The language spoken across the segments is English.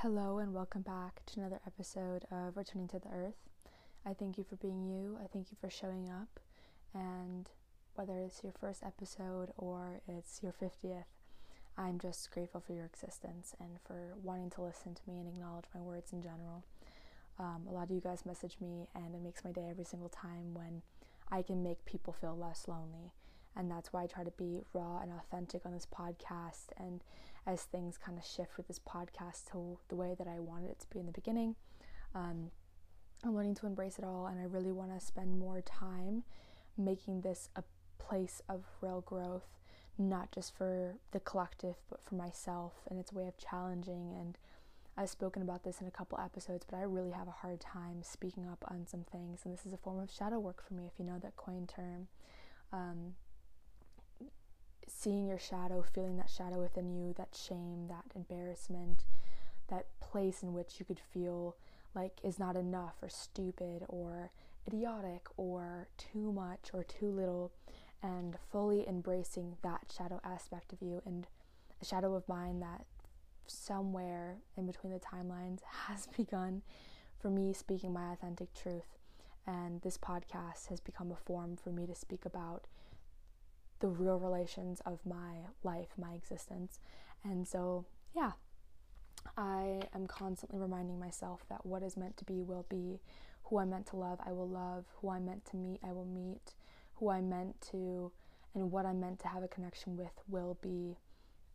Hello, and welcome back to another episode of Returning to the Earth. I thank you for being you. I thank you for showing up. And whether it's your first episode or it's your 50th, I'm just grateful for your existence and for wanting to listen to me and acknowledge my words in general. Um, a lot of you guys message me, and it makes my day every single time when I can make people feel less lonely. And that's why I try to be raw and authentic on this podcast. And as things kind of shift with this podcast to the way that I wanted it to be in the beginning. Um, I'm learning to embrace it all, and I really want to spend more time making this a place of real growth, not just for the collective, but for myself. And it's a way of challenging. And I've spoken about this in a couple episodes, but I really have a hard time speaking up on some things. And this is a form of shadow work for me, if you know that coin term. Um, seeing your shadow, feeling that shadow within you, that shame, that embarrassment, that place in which you could feel like is not enough or stupid or idiotic or too much or too little, and fully embracing that shadow aspect of you and a shadow of mine that somewhere in between the timelines has begun for me speaking my authentic truth. And this podcast has become a form for me to speak about the real relations of my life, my existence. And so, yeah, I am constantly reminding myself that what is meant to be will be, who I'm meant to love, I will love, who I'm meant to meet, I will meet, who I'm meant to, and what I'm meant to have a connection with will be,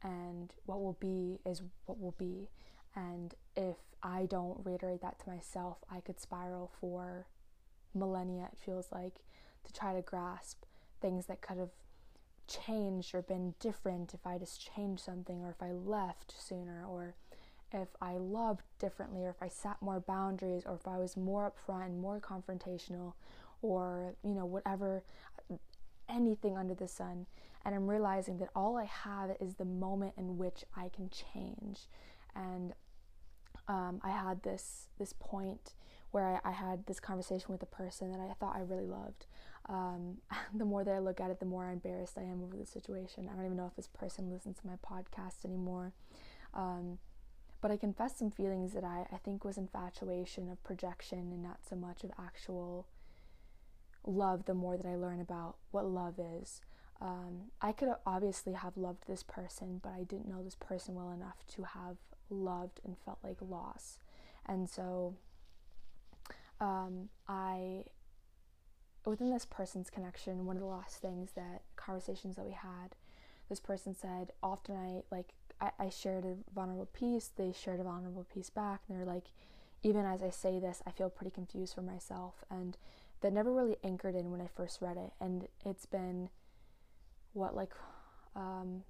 and what will be is what will be. And if I don't reiterate that to myself, I could spiral for millennia, it feels like, to try to grasp things that could have changed or been different if I just changed something or if I left sooner or if I loved differently or if I set more boundaries or if I was more upfront and more confrontational or you know whatever anything under the sun. And I'm realizing that all I have is the moment in which I can change. And um, I had this this point where I, I, had this conversation with a person that I thought I really loved um, the more that I look at it, the more embarrassed I am over the situation. I don't even know if this person listens to my podcast anymore. Um, but I confessed some feelings that I, I think was infatuation of projection and not so much of actual love the more that I learn about what love is. Um, I could obviously have loved this person, but I didn't know this person well enough to have loved and felt like loss. And so um, I within this person's connection, one of the last things that conversations that we had, this person said, often I like I, I shared a vulnerable piece, they shared a vulnerable piece back, and they're like, even as I say this, I feel pretty confused for myself, and that never really anchored in when I first read it, and it's been what like um,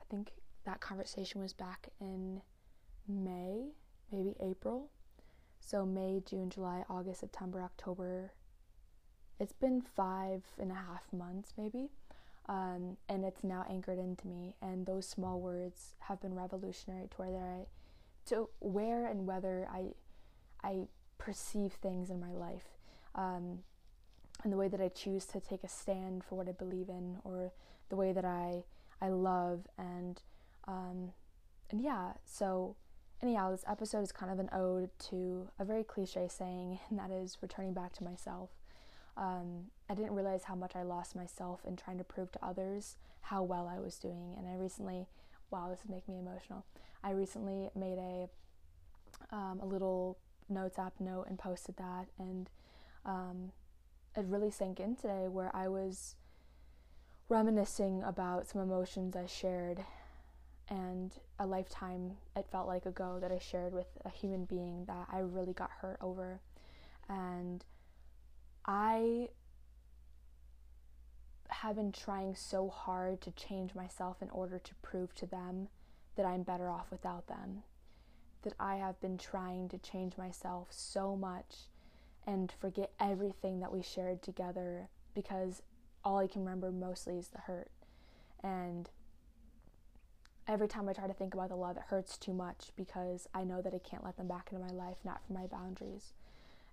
I think that conversation was back in May, maybe April. So May, June, July, August, September, October, it's been five and a half months maybe um, and it's now anchored into me. And those small words have been revolutionary to whether i to where and whether i i perceive things in my life. Um, and the way that i choose to take a stand for what i believe in or the way that i i love and um, and yeah so anyhow this episode is kind of an ode to a very cliche saying and that is returning back to myself um, I didn't realize how much I lost myself in trying to prove to others how well I was doing. And I recently, wow, this is making me emotional. I recently made a um, a little notes app note and posted that, and um, it really sank in today where I was reminiscing about some emotions I shared and a lifetime it felt like ago that I shared with a human being that I really got hurt over and I have been trying so hard to change myself in order to prove to them that I'm better off without them. That I have been trying to change myself so much and forget everything that we shared together because all I can remember mostly is the hurt. And every time I try to think about the love, it hurts too much because I know that I can't let them back into my life, not for my boundaries.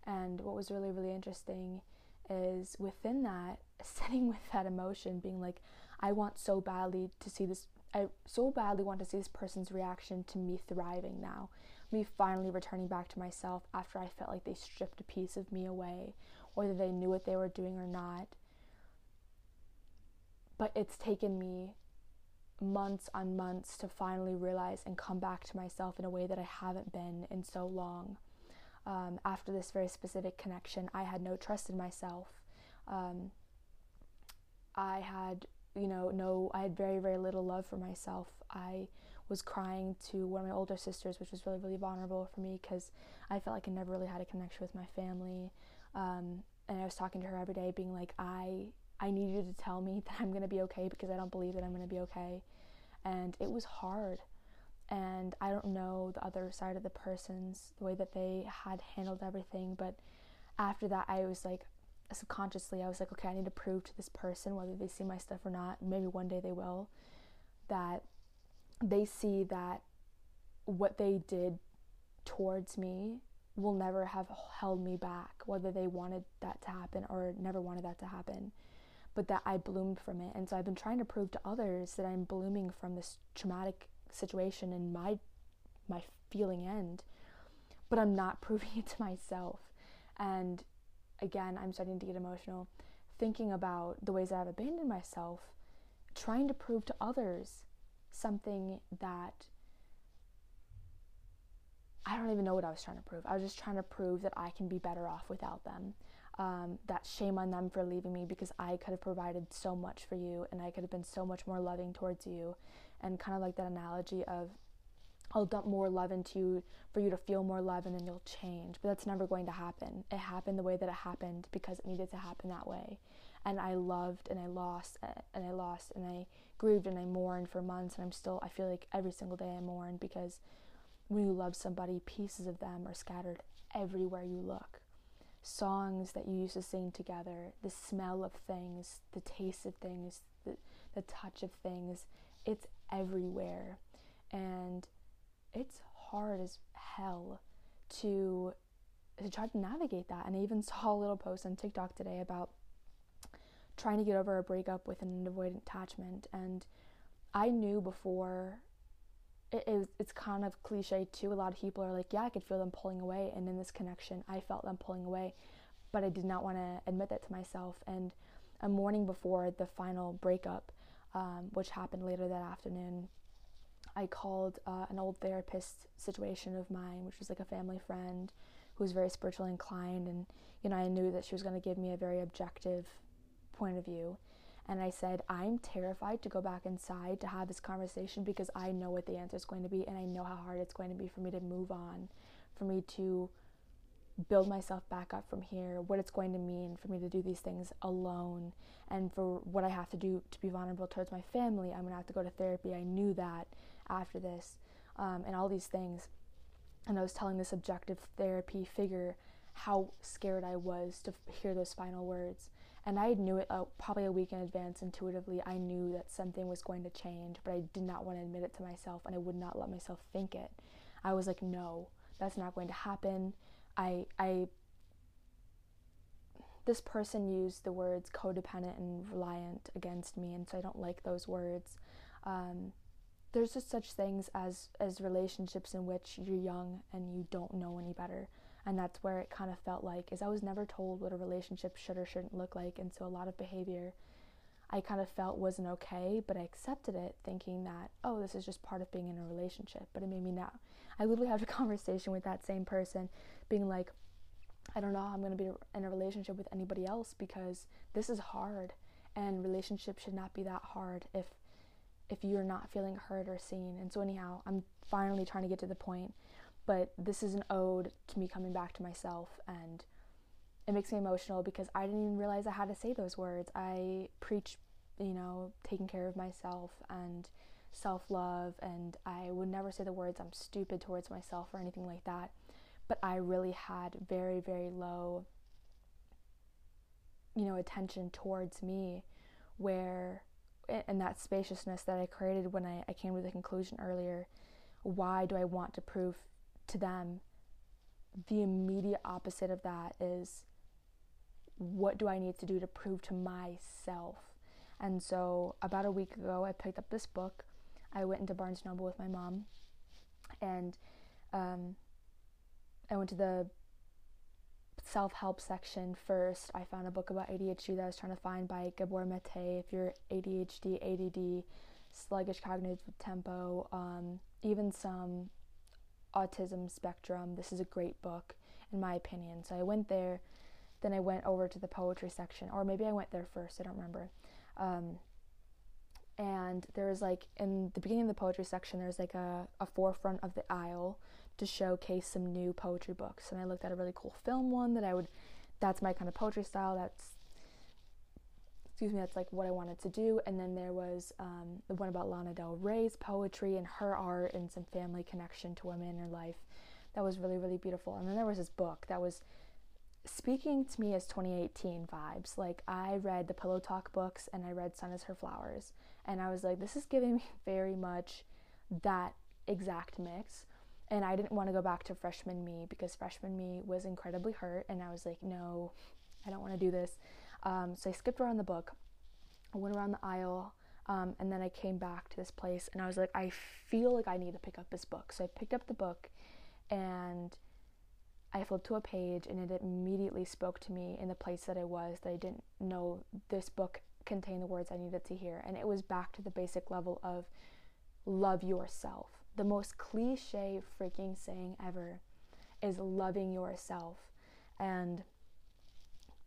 And what was really, really interesting is within that, sitting with that emotion, being like, I want so badly to see this I so badly want to see this person's reaction to me thriving now, me finally returning back to myself after I felt like they stripped a piece of me away, whether they knew what they were doing or not. But it's taken me months on months to finally realize and come back to myself in a way that I haven't been in so long. Um, after this very specific connection, I had no trust in myself. Um, I had, you know, no, I had very, very little love for myself. I was crying to one of my older sisters, which was really, really vulnerable for me because I felt like I never really had a connection with my family. Um, and I was talking to her every day, being like, I, I need you to tell me that I'm going to be okay because I don't believe that I'm going to be okay. And it was hard. And I don't know the other side of the person's, the way that they had handled everything. But after that, I was like, subconsciously, I was like, okay, I need to prove to this person, whether they see my stuff or not, maybe one day they will, that they see that what they did towards me will never have held me back, whether they wanted that to happen or never wanted that to happen, but that I bloomed from it. And so I've been trying to prove to others that I'm blooming from this traumatic situation and my my feeling end, but I'm not proving it to myself. And again, I'm starting to get emotional thinking about the ways that I've abandoned myself, trying to prove to others something that I don't even know what I was trying to prove. I was just trying to prove that I can be better off without them. Um, that shame on them for leaving me because I could have provided so much for you and I could have been so much more loving towards you. And kind of like that analogy of I'll dump more love into you for you to feel more love and then you'll change. But that's never going to happen. It happened the way that it happened because it needed to happen that way. And I loved and I lost uh, and I lost and I grieved and I mourned for months and I'm still I feel like every single day I mourn because when you love somebody, pieces of them are scattered everywhere you look. Songs that you used to sing together, the smell of things, the taste of things, the, the touch of things, it's everywhere. And it's hard as hell to to try to navigate that. And I even saw a little post on TikTok today about trying to get over a breakup with an avoidant attachment. And I knew before it is it's kind of cliche too. A lot of people are like, yeah, I could feel them pulling away, and in this connection, I felt them pulling away, but I did not want to admit that to myself. And a morning before the final breakup, um, which happened later that afternoon, I called uh, an old therapist situation of mine, which was like a family friend who was very spiritually inclined, and you know I knew that she was going to give me a very objective point of view. And I said, I'm terrified to go back inside to have this conversation because I know what the answer is going to be, and I know how hard it's going to be for me to move on, for me to build myself back up from here, what it's going to mean for me to do these things alone, and for what I have to do to be vulnerable towards my family. I'm going to have to go to therapy. I knew that after this, um, and all these things. And I was telling this objective therapy figure how scared I was to hear those final words. And I knew it uh, probably a week in advance intuitively. I knew that something was going to change, but I did not want to admit it to myself and I would not let myself think it. I was like, no, that's not going to happen. I, I, this person used the words codependent and reliant against me, and so I don't like those words. Um, there's just such things as as relationships in which you're young and you don't know any better and that's where it kind of felt like is i was never told what a relationship should or shouldn't look like and so a lot of behavior i kind of felt wasn't okay but i accepted it thinking that oh this is just part of being in a relationship but it made me now i literally had a conversation with that same person being like i don't know how i'm going to be in a relationship with anybody else because this is hard and relationships should not be that hard if if you're not feeling heard or seen. And so, anyhow, I'm finally trying to get to the point, but this is an ode to me coming back to myself, and it makes me emotional because I didn't even realize I had to say those words. I preach, you know, taking care of myself and self love, and I would never say the words I'm stupid towards myself or anything like that, but I really had very, very low, you know, attention towards me where and that spaciousness that I created when I, I came to the conclusion earlier why do I want to prove to them? The immediate opposite of that is what do I need to do to prove to myself? And so, about a week ago, I picked up this book. I went into Barnes Noble with my mom, and um, I went to the self help section first. I found a book about ADHD that I was trying to find by Gabor Mate. If you're ADHD, ADD, sluggish cognitive with tempo, um, even some autism spectrum, this is a great book in my opinion. So I went there, then I went over to the poetry section, or maybe I went there first, I don't remember. Um, and there was like in the beginning of the poetry section, there's like a, a forefront of the aisle to showcase some new poetry books. And I looked at a really cool film one that I would, that's my kind of poetry style. That's, excuse me, that's like what I wanted to do. And then there was um, the one about Lana Del Rey's poetry and her art and some family connection to women in her life. That was really, really beautiful. And then there was this book that was speaking to me as 2018 vibes. Like I read the Pillow Talk books and I read Sun and Her Flowers. And I was like, this is giving me very much that exact mix and I didn't want to go back to freshman me because freshman me was incredibly hurt, and I was like, no, I don't want to do this. Um, so I skipped around the book, I went around the aisle, um, and then I came back to this place, and I was like, I feel like I need to pick up this book. So I picked up the book, and I flipped to a page, and it immediately spoke to me in the place that I was that I didn't know this book contained the words I needed to hear. And it was back to the basic level of love yourself the most cliche freaking saying ever is loving yourself. And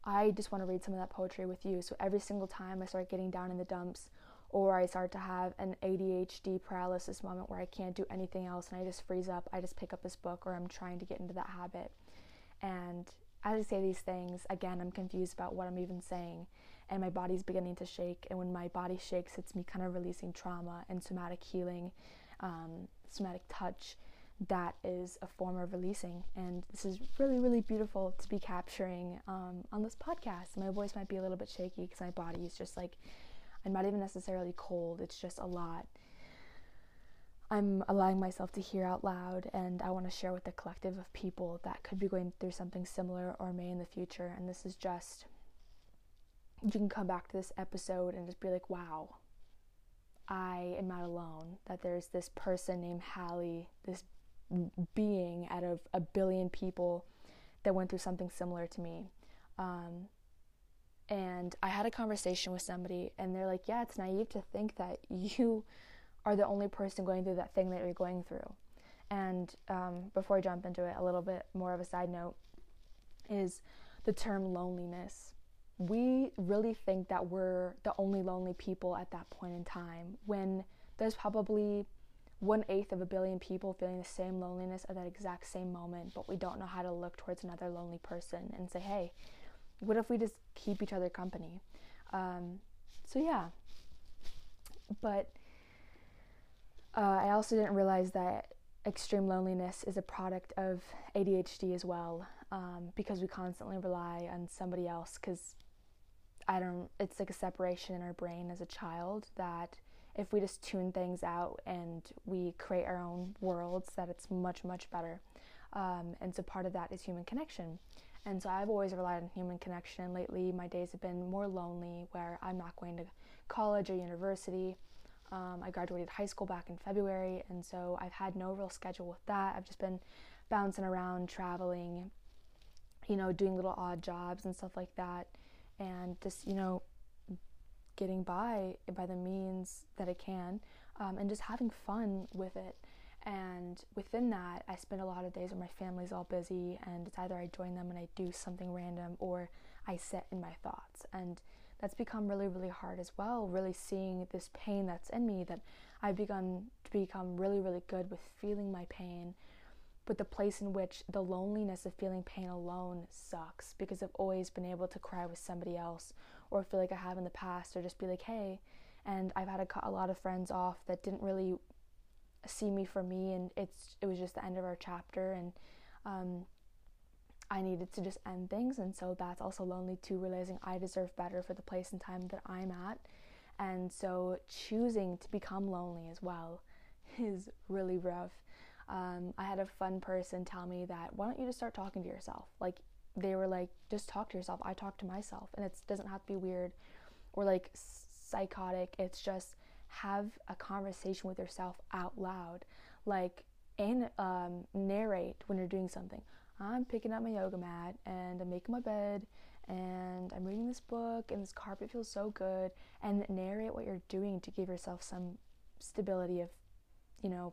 I just want to read some of that poetry with you. So every single time I start getting down in the dumps, or I start to have an ADHD paralysis moment where I can't do anything else and I just freeze up, I just pick up this book or I'm trying to get into that habit. And as I say these things, again, I'm confused about what I'm even saying. And my body's beginning to shake. And when my body shakes, it's me kind of releasing trauma and somatic healing um, somatic touch that is a form of releasing. And this is really, really beautiful to be capturing um, on this podcast. My voice might be a little bit shaky because my body is just like, I'm not even necessarily cold, it's just a lot. I'm allowing myself to hear out loud, and I want to share with the collective of people that could be going through something similar or may in the future. And this is just, you can come back to this episode and just be like, wow, I am not alone, that there's this person named Hallie, this being out of a billion people that went through something similar to me. Um, and I had a conversation with somebody, and they're like, Yeah, it's naive to think that you are the only person going through that thing that you're going through. And um, before I jump into it, a little bit more of a side note is the term loneliness we really think that we're the only lonely people at that point in time when there's probably one eighth of a billion people feeling the same loneliness at that exact same moment, but we don't know how to look towards another lonely person and say, hey, what if we just keep each other company? Um, so, yeah. But uh, I also didn't realize that extreme loneliness is a product of ADHD as well um, because we constantly rely on somebody else because I don't, it's like a separation in our brain as a child that if we just tune things out and we create our own worlds, that it's much, much better. Um, and so part of that is human connection. And so I've always relied on human connection. And lately, my days have been more lonely where I'm not going to college or university. Um, I graduated high school back in February, and so I've had no real schedule with that. I've just been bouncing around, traveling, you know, doing little odd jobs and stuff like that and just you know getting by by the means that I can um, and just having fun with it. And within that I spend a lot of days where my family's all busy and it's either I join them and I do something random or I sit in my thoughts. And that's become really really hard as well really seeing this pain that's in me that I've begun to become really really good with feeling my pain but the place in which the loneliness of feeling pain alone sucks because I've always been able to cry with somebody else or feel like I have in the past or just be like, hey. And I've had a, a lot of friends off that didn't really see me for me, and it's it was just the end of our chapter, and um, I needed to just end things, and so that's also lonely too. Realizing I deserve better for the place and time that I'm at, and so choosing to become lonely as well is really rough um, I had a fun person tell me that why don't you just start talking to yourself? Like they were like, just talk to yourself. I talk to myself, and it doesn't have to be weird or like psychotic. It's just have a conversation with yourself out loud like and um, narrate when you're doing something i'm picking up my yoga mat and i'm making my bed and i'm reading this book and this carpet feels so good and narrate what you're doing to give yourself some stability of you know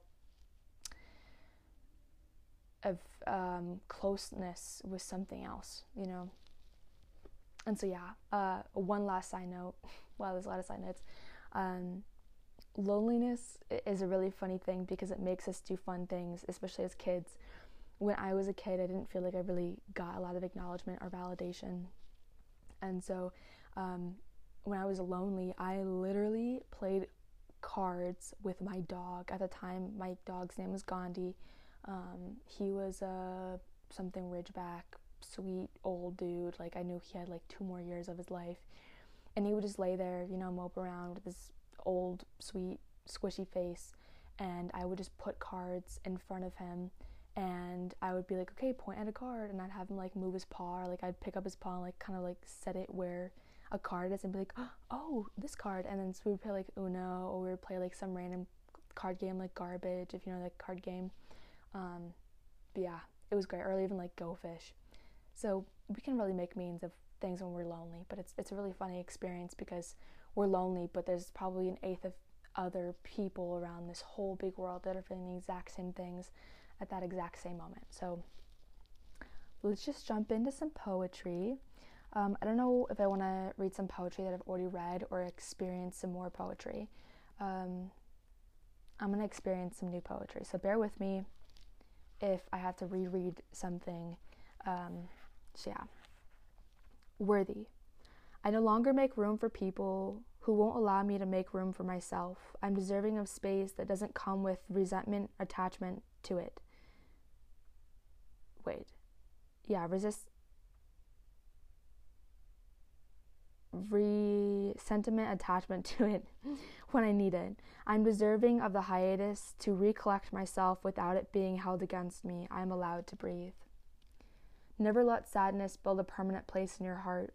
of um, closeness with something else you know? And so yeah uh, one last side note wow there's a lot of side notes. Um, loneliness is a really funny thing because it makes us do fun things especially as kids. When i was a kid i didn't feel like i really got a lot of acknowledgement or validation. And so um, when i was lonely i literally played cards with my dog. At the time my dog's name was gandhi um, he was a something ridgeback sweet old dude. Like I knew he had like two more years of his life, and he would just lay there, you know, mope around with his old sweet squishy face, and I would just put cards in front of him. And I would be like, okay, point at a card, and I'd have him like move his paw, or like I'd pick up his paw and like kind of like set it where a card is, and be like, oh, this card, and then so we would play like Uno, or we would play like some random card game like Garbage, if you know that card game. Um, but yeah, it was great. Or even like Go Fish. So we can really make means of things when we're lonely, but it's it's a really funny experience because we're lonely, but there's probably an eighth of other people around this whole big world that are feeling the exact same things at that exact same moment. So let's just jump into some poetry. Um, I don't know if I want to read some poetry that I've already read or experience some more poetry. Um, I'm going to experience some new poetry, so bear with me if I have to reread something. Um, so, yeah. Worthy. I no longer make room for people who won't allow me to make room for myself. I'm deserving of space that doesn't come with resentment attachment to it. Wait. Yeah, resist re sentiment attachment to it when I need it. I'm deserving of the hiatus to recollect myself without it being held against me. I am allowed to breathe. Never let sadness build a permanent place in your heart.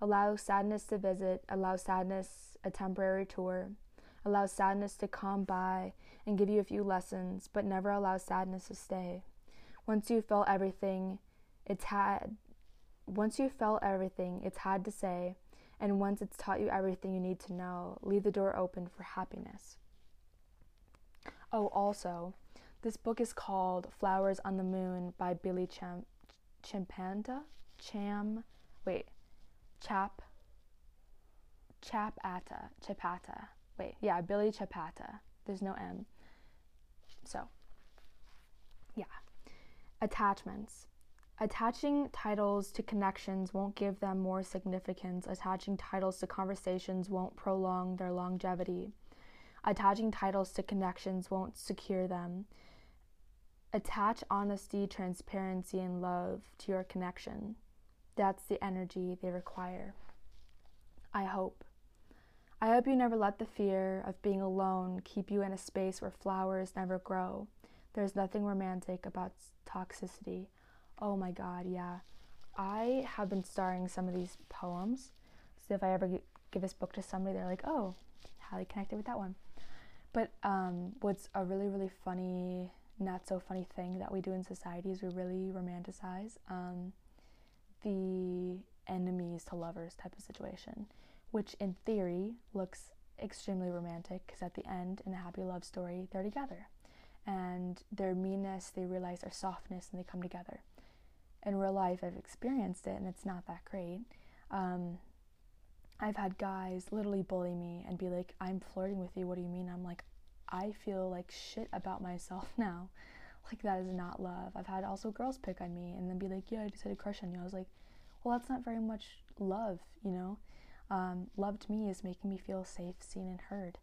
Allow sadness to visit, allow sadness a temporary tour. Allow sadness to come by and give you a few lessons, but never allow sadness to stay. Once you felt everything, it's had once you felt everything, it's had to say, and once it's taught you everything you need to know, leave the door open for happiness. Oh, also, this book is called Flowers on the Moon by Billy Cham- Chimpanta? Cham. Wait. Chap. Chapata. Chapata. Wait. Yeah, Billy Chapata. There's no M. So, yeah. Attachments. Attaching titles to connections won't give them more significance. Attaching titles to conversations won't prolong their longevity. Attaching titles to connections won't secure them. Attach honesty, transparency, and love to your connection. That's the energy they require. I hope. I hope you never let the fear of being alone keep you in a space where flowers never grow. There's nothing romantic about toxicity. Oh my god, yeah. I have been starring some of these poems. So if I ever give this book to somebody, they're like, oh, highly connected with that one. But um, what's a really, really funny not so funny thing that we do in society is we really romanticize um, the enemies to lovers type of situation, which in theory looks extremely romantic because at the end, in a happy love story, they're together. And their meanness, they realize their softness and they come together. In real life, I've experienced it and it's not that great. Um, I've had guys literally bully me and be like, I'm flirting with you. What do you mean? I'm like, I feel like shit about myself now. Like that is not love. I've had also girls pick on me and then be like, "Yeah, I just had a crush on you." I was like, "Well, that's not very much love, you know." Um, me is making me feel safe, seen, and heard.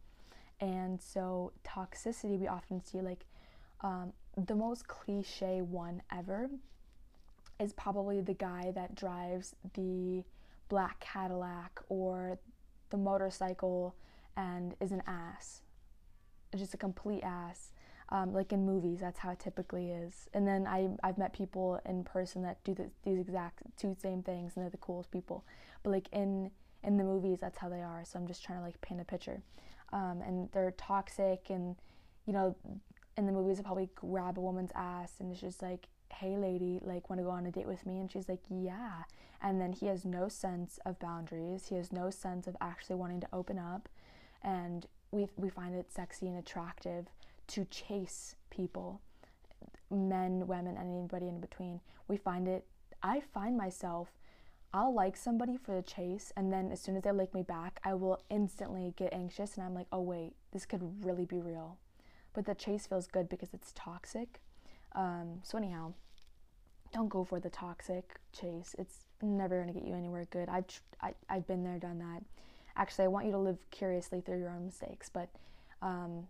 And so toxicity, we often see like um, the most cliche one ever is probably the guy that drives the black Cadillac or the motorcycle and is an ass just a complete ass. Um, like in movies, that's how it typically is. And then I I've met people in person that do the, these exact two same things, and they're the coolest people. But like in in the movies, that's how they are. So I'm just trying to like paint a picture. um, and they're toxic and you know in the movies they probably grab a woman's ass and it's just like hey lady like want to go on a date with me? And she's like yeah. And then he has no sense of boundaries. He has no sense of actually wanting to open up. And we we find it sexy and attractive to chase people men women anybody in between. We find it i find myself I'll like somebody for the chase, and then as soon as they like me back, I will instantly get anxious and I'm like, oh, wait, this could really be real. But the chase feels good because it's toxic. Um, so, anyhow, don't go for the toxic chase. It's never going to get you anywhere good. I've, I, I've been there, done that. Actually, I want you to live curiously through your own mistakes, but um,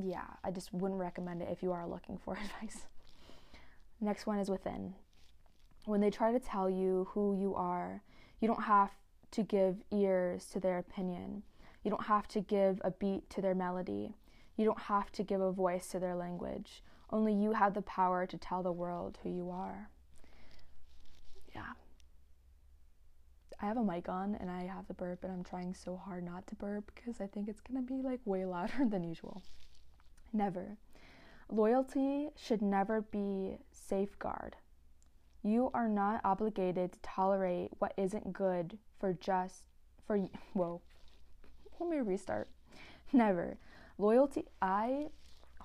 yeah, I just wouldn't recommend it if you are looking for advice. Next one is within when they try to tell you who you are, you don't have to give ears to their opinion. You don't have to give a beat to their melody. You don't have to give a voice to their language. Only you have the power to tell the world who you are. Yeah. I have a mic on and I have the burp, and I'm trying so hard not to burp because I think it's gonna be like way louder than usual. Never. Loyalty should never be safeguard. You are not obligated to tolerate what isn't good for just for whoa. Let me restart. Never. Loyalty I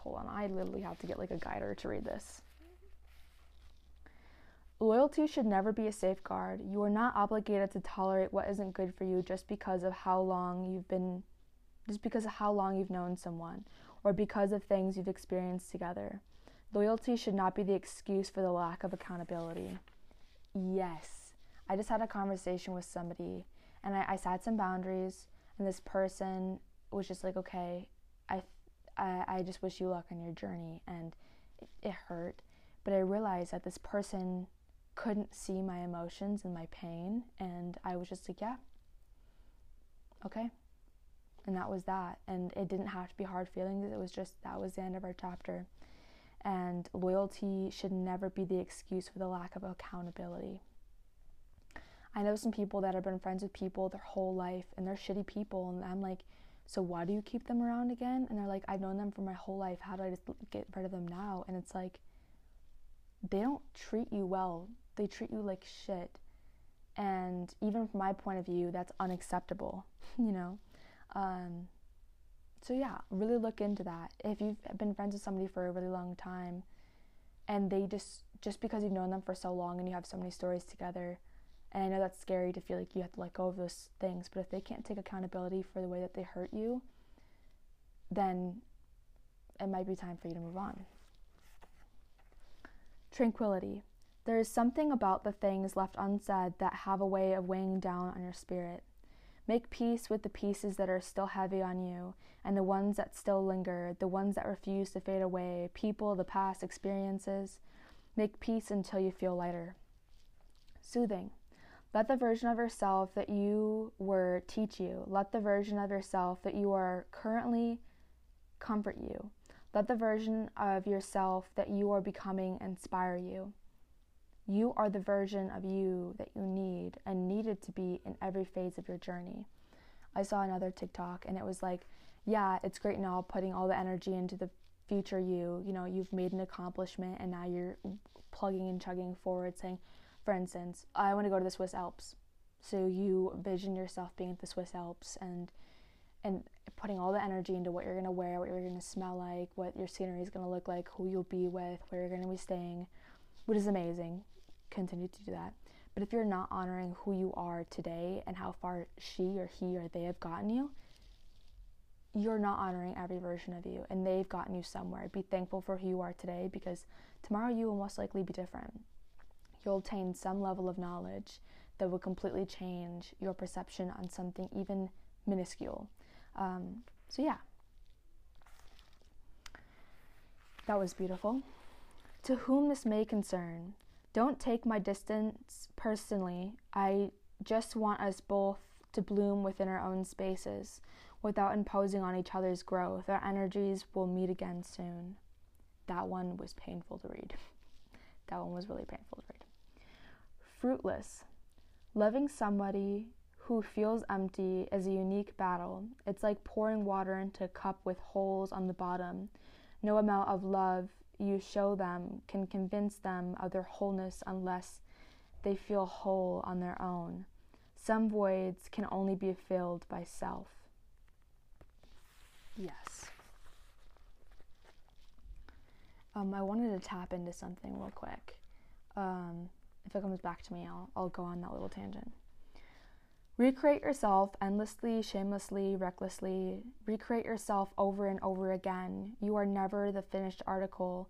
hold on, I literally have to get like a guider to read this. Loyalty should never be a safeguard. You are not obligated to tolerate what isn't good for you just because of how long you've been just because of how long you've known someone or because of things you've experienced together. Loyalty should not be the excuse for the lack of accountability. Yes. I just had a conversation with somebody and I, I set some boundaries, and this person was just like, okay, I, I, I just wish you luck on your journey. And it, it hurt. But I realized that this person couldn't see my emotions and my pain. And I was just like, yeah, okay. And that was that. And it didn't have to be hard feelings. It was just that was the end of our chapter and loyalty should never be the excuse for the lack of accountability. I know some people that have been friends with people their whole life and they're shitty people, and I'm like, so why do you keep them around again? And they're like, I've known them for my whole life. How do I just get rid of them now? And it's like, they don't treat you well, they treat you like shit. And even from my point of view, that's unacceptable, you know? Um, so yeah, really look into that. If you've been friends with somebody for a really long time and they just just because you've known them for so long and you have so many stories together, and I know that's scary to feel like you have to let go of those things, but if they can't take accountability for the way that they hurt you, then it might be time for you to move on. Tranquility. There is something about the things left unsaid that have a way of weighing down on your spirit. Make peace with the pieces that are still heavy on you and the ones that still linger, the ones that refuse to fade away, people, the past experiences. Make peace until you feel lighter. Soothing. Let the version of yourself that you were teach you. Let the version of yourself that you are currently comfort you. Let the version of yourself that you are becoming inspire you. You are the version of you that you need and needed to be in every phase of your journey. I saw another TikTok and it was like, yeah, it's great now putting all the energy into the future you. You know, you've made an accomplishment and now you're plugging and chugging forward saying, for instance, I want to go to the Swiss Alps. So you vision yourself being at the Swiss Alps and and putting all the energy into what you're to wear, what you're to smell like, what your scenery is to look like, who you'll be with, where you're to be staying, which is amazing continue to do that. But if you're not honoring who you are today and how far she or he or they have gotten you, you're not honoring every version of you and they've gotten you somewhere. Be thankful for who you are today because tomorrow you will most likely be different. You'll obtain some level of knowledge that will completely change your perception on something even minuscule. Um, so, yeah. That was beautiful. To whom this may concern, don't take my distance personally. I just want us both to bloom within our own spaces without imposing on each other's growth. Our energies will meet again soon. That one was painful to read. that one was really painful to read. Fruitless. Loving somebody who feels empty is a unique battle. It's like pouring water into a cup with holes on the bottom. No amount of love you show them can convince them of their wholeness unless they feel whole on their own. Some voids can only be filled by self. Yes. Um, I wanted to tap into something real quick. Um, if it comes back to me, I'll, I'll go on that little tangent. Recreate yourself endlessly, shamelessly, recklessly. Recreate yourself over and over again. You are never the finished article,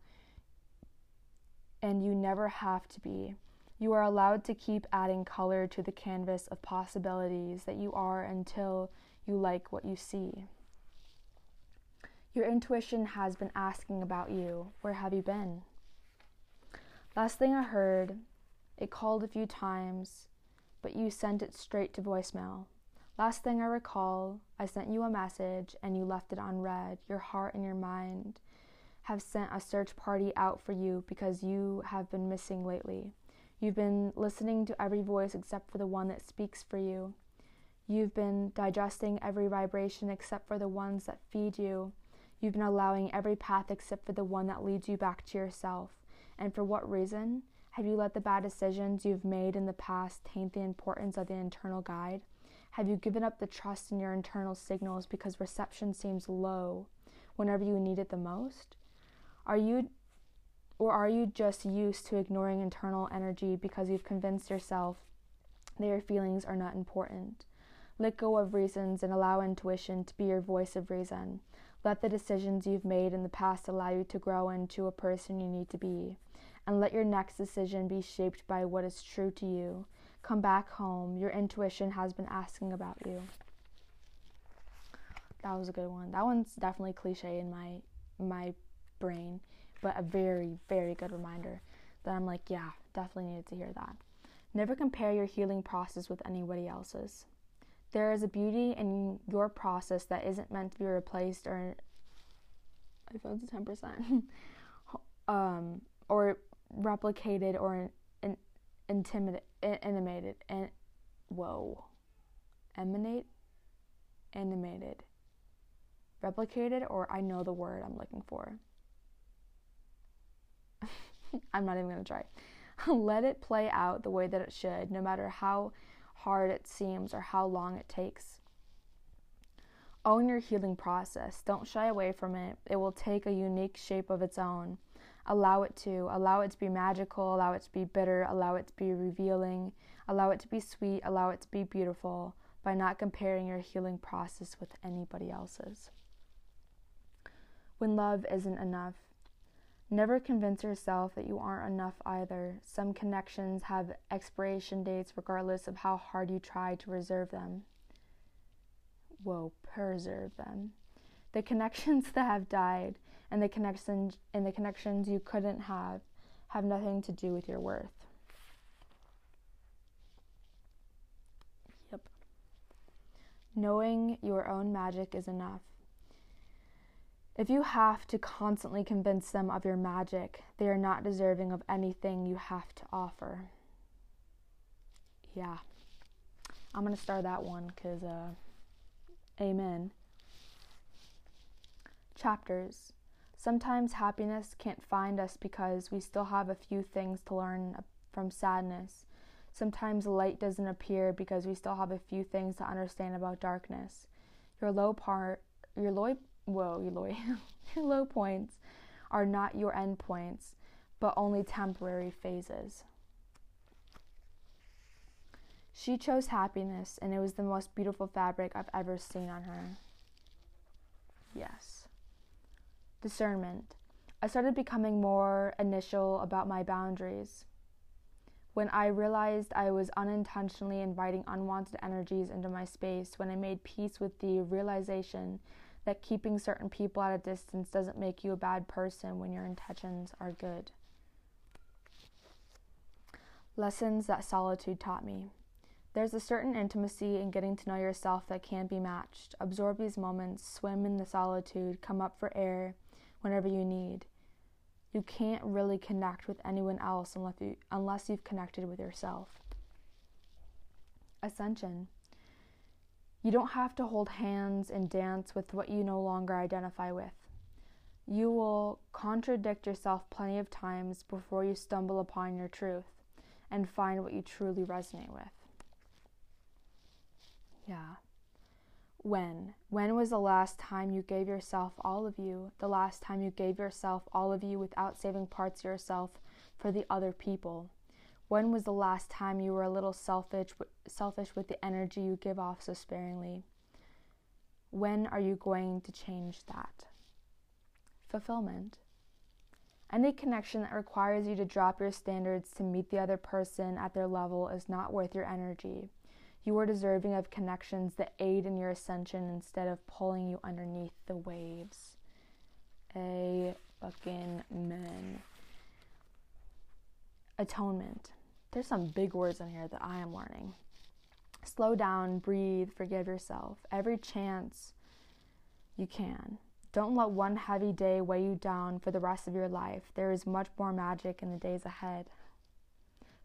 and you never have to be. You are allowed to keep adding color to the canvas of possibilities that you are until you like what you see. Your intuition has been asking about you. Where have you been? Last thing I heard, it called a few times but you sent it straight to voicemail. Last thing I recall, I sent you a message and you left it unread. Your heart and your mind have sent a search party out for you because you have been missing lately. You've been listening to every voice except for the one that speaks for you. You've been digesting every vibration except for the ones that feed you. You've been allowing every path except for the one that leads you back to yourself. And for what reason? Have you let the bad decisions you've made in the past taint the importance of the internal guide? Have you given up the trust in your internal signals because reception seems low whenever you need it the most? Are you or are you just used to ignoring internal energy because you've convinced yourself that your feelings are not important? Let go of reasons and allow intuition to be your voice of reason. Let the decisions you've made in the past allow you to grow into a person you need to be and let your next decision be shaped by what is true to you. Come back home. Your intuition has been asking about you. That was a good one. That one's definitely cliche in my my brain, but a very very good reminder that I'm like, yeah, definitely needed to hear that. Never compare your healing process with anybody else's. There is a beauty in your process that isn't meant to be replaced or I found to 10%. um, or replicated or an in, intimidated, animated, and whoa, emanate, animated, replicated, or I know the word I'm looking for. I'm not even gonna try. Let it play out the way that it should, no matter how hard it seems or how long it takes. Own your healing process. Don't shy away from it. It will take a unique shape of its own allow it to allow it to be magical allow it to be bitter allow it to be revealing allow it to be sweet allow it to be beautiful by not comparing your healing process with anybody else's. When love isn't enough never convince yourself that you aren't enough either. Some connections have expiration dates regardless of how hard you try to reserve them. Whoa preserve them. The connections that have died and the connections and the connections you couldn't have have nothing to do with your worth. Yep. Knowing your own magic is enough. If you have to constantly convince them of your magic, they are not deserving of anything you have to offer. Yeah. I'm going to start that one because, uh, amen. Chapters Sometimes happiness can't find us because we still have a few things to learn from sadness. Sometimes light doesn't appear because we still have a few things to understand about darkness. Your low part, your low, whoa, your low, your low points are not your end points, but only temporary phases. She chose happiness, and it was the most beautiful fabric I've ever seen on her. Yes discernment. I started becoming more initial about my boundaries. When I realized I was unintentionally inviting unwanted energies into my space, when I made peace with the realization that keeping certain people at a distance doesn't make you a bad person when your intentions are good. Lessons that solitude taught me. There's a certain intimacy in getting to know yourself that can't be matched. Absorb these moments, swim in the solitude, come up for air, whenever you need. You can't really connect with anyone else unless, you, unless you've connected with yourself. Ascension. You don't have to hold hands and dance with what you no longer identify with. You will contradict yourself plenty of times before you stumble upon your truth and find what you truly resonate with. Yeah. When? When was the last time you gave yourself all of you? The last time you gave yourself all of you without saving parts of yourself for the other people? When was the last time you were a little selfish selfish with the energy you give off so sparingly? When are you going to change that? Fulfillment. Any connection that requires you to drop your standards to meet the other person at their level is not worth your energy. You are deserving of connections that aid in your ascension instead of pulling you underneath the waves. A fucking men. Atonement. There's some big words in here that I am learning. Slow down, breathe, forgive yourself. Every chance you can. Don't let one heavy day weigh you down for the rest of your life. There is much more magic in the days ahead.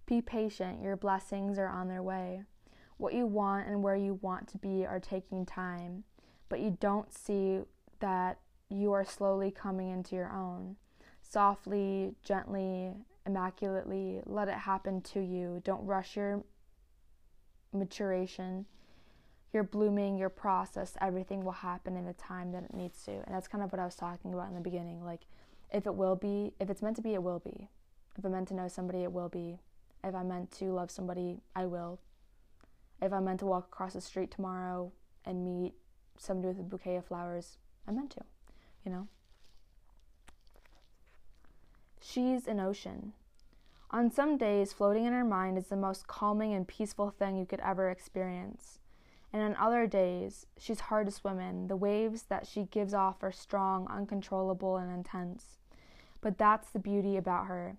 Be patient, your blessings are on their way. What you want and where you want to be are taking time, but you don't see that you are slowly coming into your own. Softly, gently, immaculately. Let it happen to you. Don't rush your maturation, your blooming, your process. Everything will happen in the time that it needs to. And that's kind of what I was talking about in the beginning. Like, if it will be, if it's meant to be, it will be. If I'm meant to know somebody, it will be. If I'm meant to love somebody, I will. If I'm meant to walk across the street tomorrow and meet somebody with a bouquet of flowers, I'm meant to, you know? She's an ocean. On some days, floating in her mind is the most calming and peaceful thing you could ever experience. And on other days, she's hard to swim in. The waves that she gives off are strong, uncontrollable, and intense. But that's the beauty about her.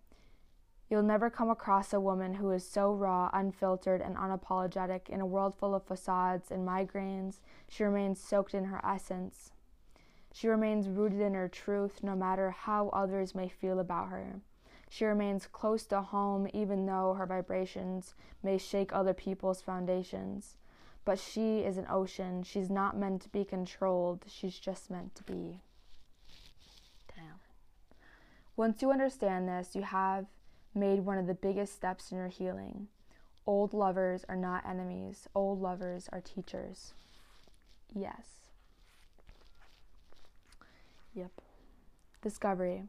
You'll never come across a woman who is so raw, unfiltered, and unapologetic. In a world full of facades and migraines, she remains soaked in her essence. She remains rooted in her truth no matter how others may feel about her. She remains close to home even though her vibrations may shake other people's foundations. But she is an ocean. She's not meant to be controlled, she's just meant to be. Damn. Once you understand this, you have made one of the biggest steps in your healing. Old lovers are not enemies, old lovers are teachers. Yes. Yep. Discovery.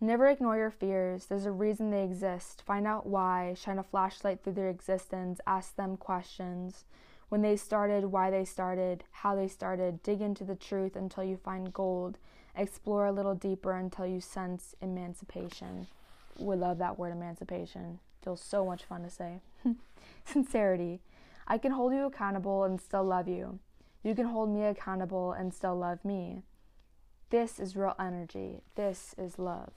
Never ignore your fears. There's a reason they exist. Find out why. Shine a flashlight through their existence. Ask them questions. When they started, why they started, how they started. Dig into the truth until you find gold. Explore a little deeper until you sense emancipation. We love that word emancipation. Feels so much fun to say. Sincerity. I can hold you accountable and still love you. You can hold me accountable and still love me. This is real energy. This is love.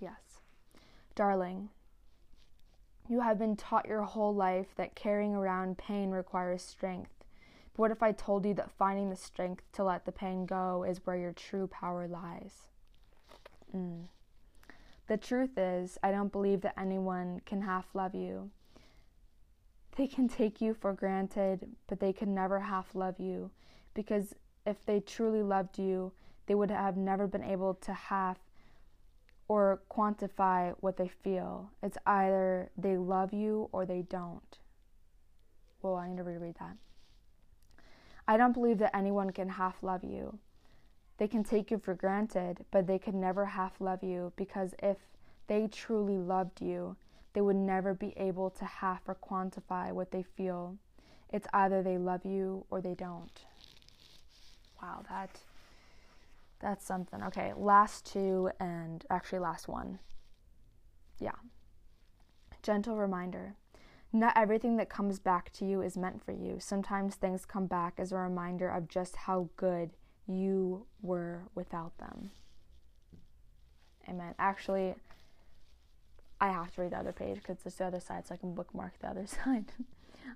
Yes. Darling, you have been taught your whole life that carrying around pain requires strength. But what if I told you that finding the strength to let the pain go is where your true power lies? Mm. The truth is, I don't believe that anyone can half love you. They can take you for granted, but they can never half love you because if they truly loved you, they would have never been able to half or quantify what they feel. It's either they love you or they don't. Well, I need to reread that. I don't believe that anyone can half love you. They can take you for granted, but they could never half love you because if they truly loved you, they would never be able to half or quantify what they feel. It's either they love you or they don't. Wow, that that's something. Okay, last two and actually last one. Yeah. Gentle reminder. Not everything that comes back to you is meant for you. Sometimes things come back as a reminder of just how good you were without them. Amen. Actually, I have to read the other page because it's the other side so I can bookmark the other side.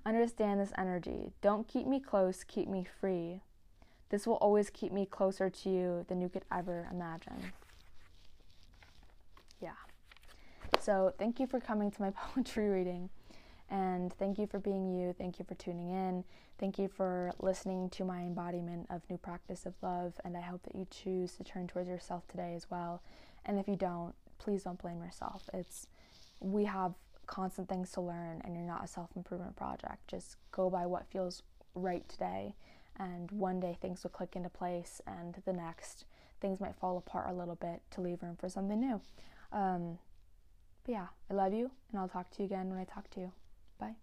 Understand this energy. Don't keep me close, keep me free. This will always keep me closer to you than you could ever imagine. Yeah. So, thank you for coming to my poetry reading. And thank you for being you. Thank you for tuning in. Thank you for listening to my embodiment of new practice of love. And I hope that you choose to turn towards yourself today as well. And if you don't, please don't blame yourself. It's we have constant things to learn and you're not a self-improvement project. Just go by what feels right today and one day things will click into place and the next things might fall apart a little bit to leave room for something new. Um, but yeah, I love you and I'll talk to you again when I talk to you. Bye.